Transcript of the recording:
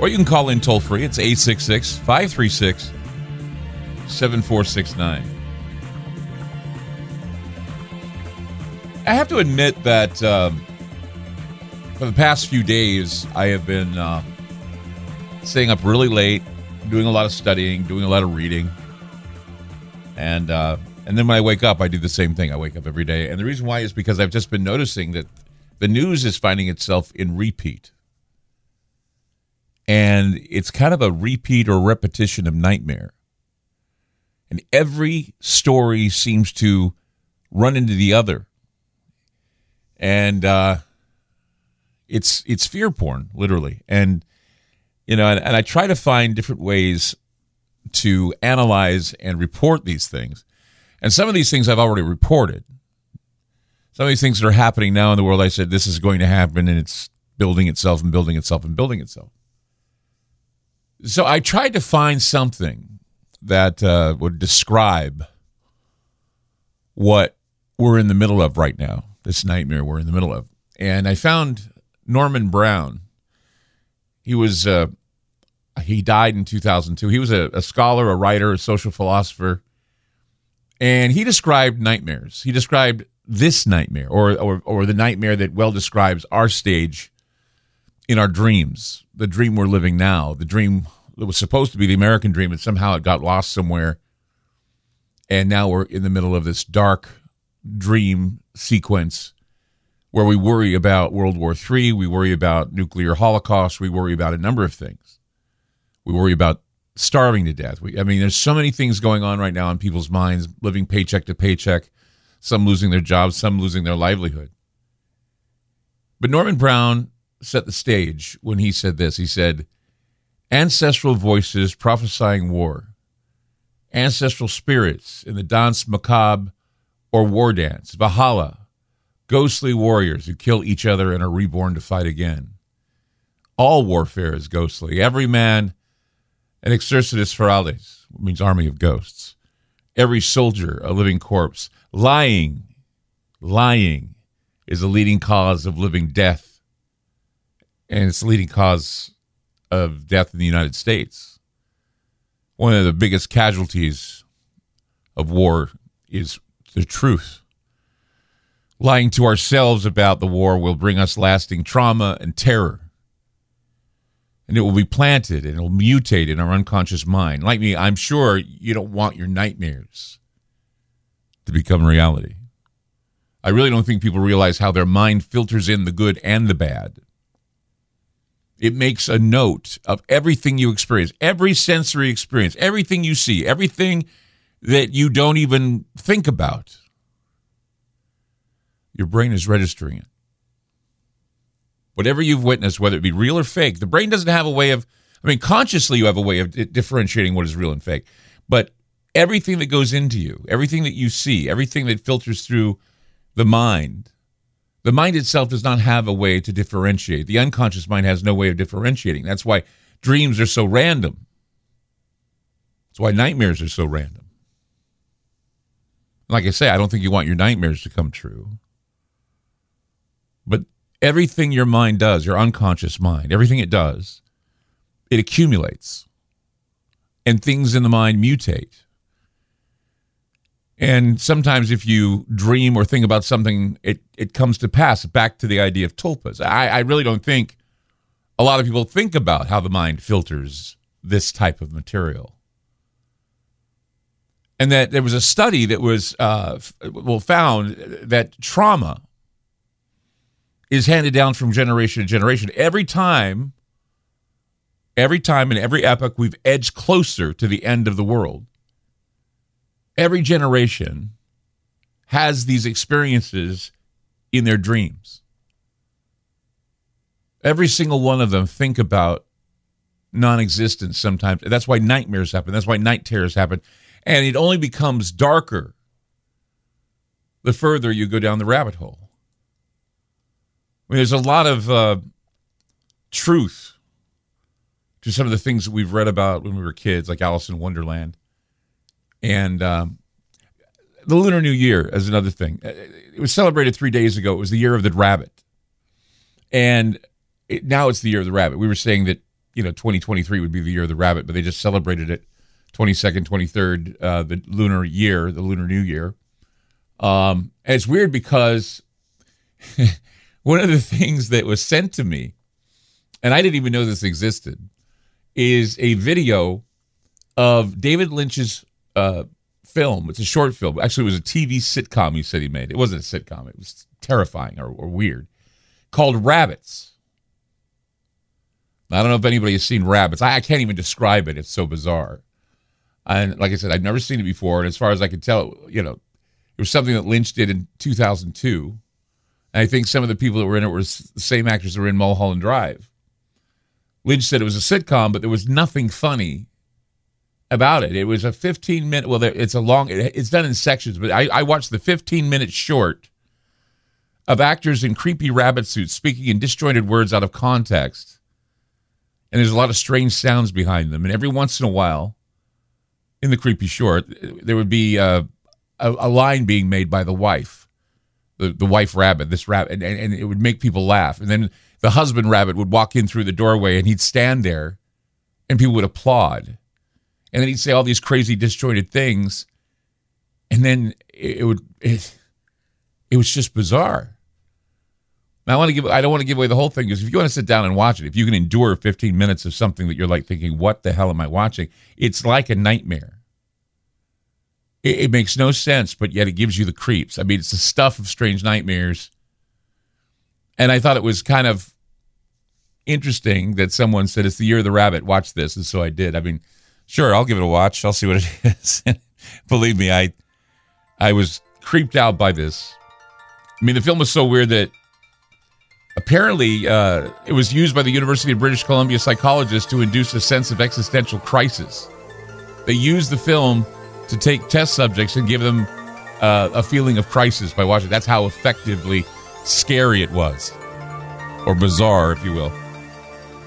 Or you can call in toll free. It's 866 536 7469. I have to admit that um, for the past few days, I have been uh, staying up really late, doing a lot of studying, doing a lot of reading. And uh, and then when I wake up, I do the same thing. I wake up every day. And the reason why is because I've just been noticing that the news is finding itself in repeat. And it's kind of a repeat or repetition of nightmare. And every story seems to run into the other. And uh, it's it's fear porn, literally. And you know, and, and I try to find different ways to analyze and report these things. And some of these things I've already reported. Some of these things that are happening now in the world, I said this is going to happen, and it's building itself and building itself and building itself. So I tried to find something that uh, would describe what we're in the middle of right now, this nightmare we're in the middle of. And I found Norman Brown. He was uh, he died in 2002. He was a, a scholar, a writer, a social philosopher, and he described nightmares. He described this nightmare, or or or the nightmare that well describes our stage in our dreams, the dream we're living now, the dream that was supposed to be the American dream, and somehow it got lost somewhere, and now we're in the middle of this dark dream sequence where we worry about World War III, we worry about nuclear holocaust, we worry about a number of things. We worry about starving to death. We, I mean, there's so many things going on right now in people's minds, living paycheck to paycheck, some losing their jobs, some losing their livelihood. But Norman Brown set the stage when he said this. He said, Ancestral voices prophesying war, ancestral spirits in the dance macabre or war dance, Valhalla, ghostly warriors who kill each other and are reborn to fight again. All warfare is ghostly. Every man an exercitus feralis, means army of ghosts. Every soldier a living corpse. Lying, lying is the leading cause of living death, and it's the leading cause of death in the United States. One of the biggest casualties of war is the truth. Lying to ourselves about the war will bring us lasting trauma and terror. And it will be planted and it will mutate in our unconscious mind. Like me, I'm sure you don't want your nightmares to become reality. I really don't think people realize how their mind filters in the good and the bad. It makes a note of everything you experience, every sensory experience, everything you see, everything that you don't even think about. Your brain is registering it. Whatever you've witnessed, whether it be real or fake, the brain doesn't have a way of, I mean, consciously you have a way of differentiating what is real and fake. But everything that goes into you, everything that you see, everything that filters through the mind, the mind itself does not have a way to differentiate. The unconscious mind has no way of differentiating. That's why dreams are so random. That's why nightmares are so random. Like I say, I don't think you want your nightmares to come true. But everything your mind does, your unconscious mind, everything it does, it accumulates. And things in the mind mutate. And sometimes if you dream or think about something, it, it comes to pass. Back to the idea of tulpas. I, I really don't think a lot of people think about how the mind filters this type of material. And that there was a study that was uh, well found that trauma is handed down from generation to generation. Every time, every time in every epoch, we've edged closer to the end of the world every generation has these experiences in their dreams. Every single one of them think about non-existence sometimes. That's why nightmares happen. That's why night terrors happen. And it only becomes darker the further you go down the rabbit hole. I mean, there's a lot of uh, truth to some of the things that we've read about when we were kids, like Alice in Wonderland. And um, the Lunar New Year is another thing. It was celebrated three days ago. It was the year of the rabbit. And it, now it's the year of the rabbit. We were saying that, you know, 2023 would be the year of the rabbit, but they just celebrated it 22nd, 23rd, uh, the lunar year, the Lunar New Year. Um, and it's weird because one of the things that was sent to me, and I didn't even know this existed, is a video of David Lynch's uh, film. It's a short film. Actually, it was a TV sitcom he said he made. It wasn't a sitcom, it was terrifying or, or weird, called Rabbits. I don't know if anybody has seen Rabbits. I, I, can't even describe it. It's so bizarre. And like I said, I've never seen it before. And as far as I could tell, you know, it was something that Lynch did in 2002. And I think some of the people that were in it were the same actors that were in Mulholland Drive. Lynch said it was a sitcom, but there was nothing funny about it. It was a 15 minute. Well, it's a long. It's done in sections, but I, I watched the 15 minute short of actors in creepy rabbit suits speaking in disjointed words out of context, and there's a lot of strange sounds behind them. And every once in a while, in the creepy short, there would be uh, a, a, line being made by the wife, the the wife rabbit, this rabbit, and, and it would make people laugh. And then the husband rabbit would walk in through the doorway, and he'd stand there, and people would applaud and then he'd say all these crazy disjointed things, and then it would it, it was just bizarre. Now, I want to give I don't want to give away the whole thing because if you want to sit down and watch it, if you can endure 15 minutes of something that you're like thinking, "What the hell am I watching?" It's like a nightmare. It, it makes no sense, but yet it gives you the creeps. I mean, it's the stuff of strange nightmares. And I thought it was kind of interesting that someone said it's the year of the rabbit. Watch this, and so I did. I mean, Sure, I'll give it a watch. I'll see what it is. Believe me, I I was creeped out by this. I mean, the film was so weird that apparently uh, it was used by the University of British Columbia psychologists to induce a sense of existential crisis. They used the film to take test subjects and give them uh, a feeling of crisis by watching. That's how effectively scary it was, or bizarre, if you will.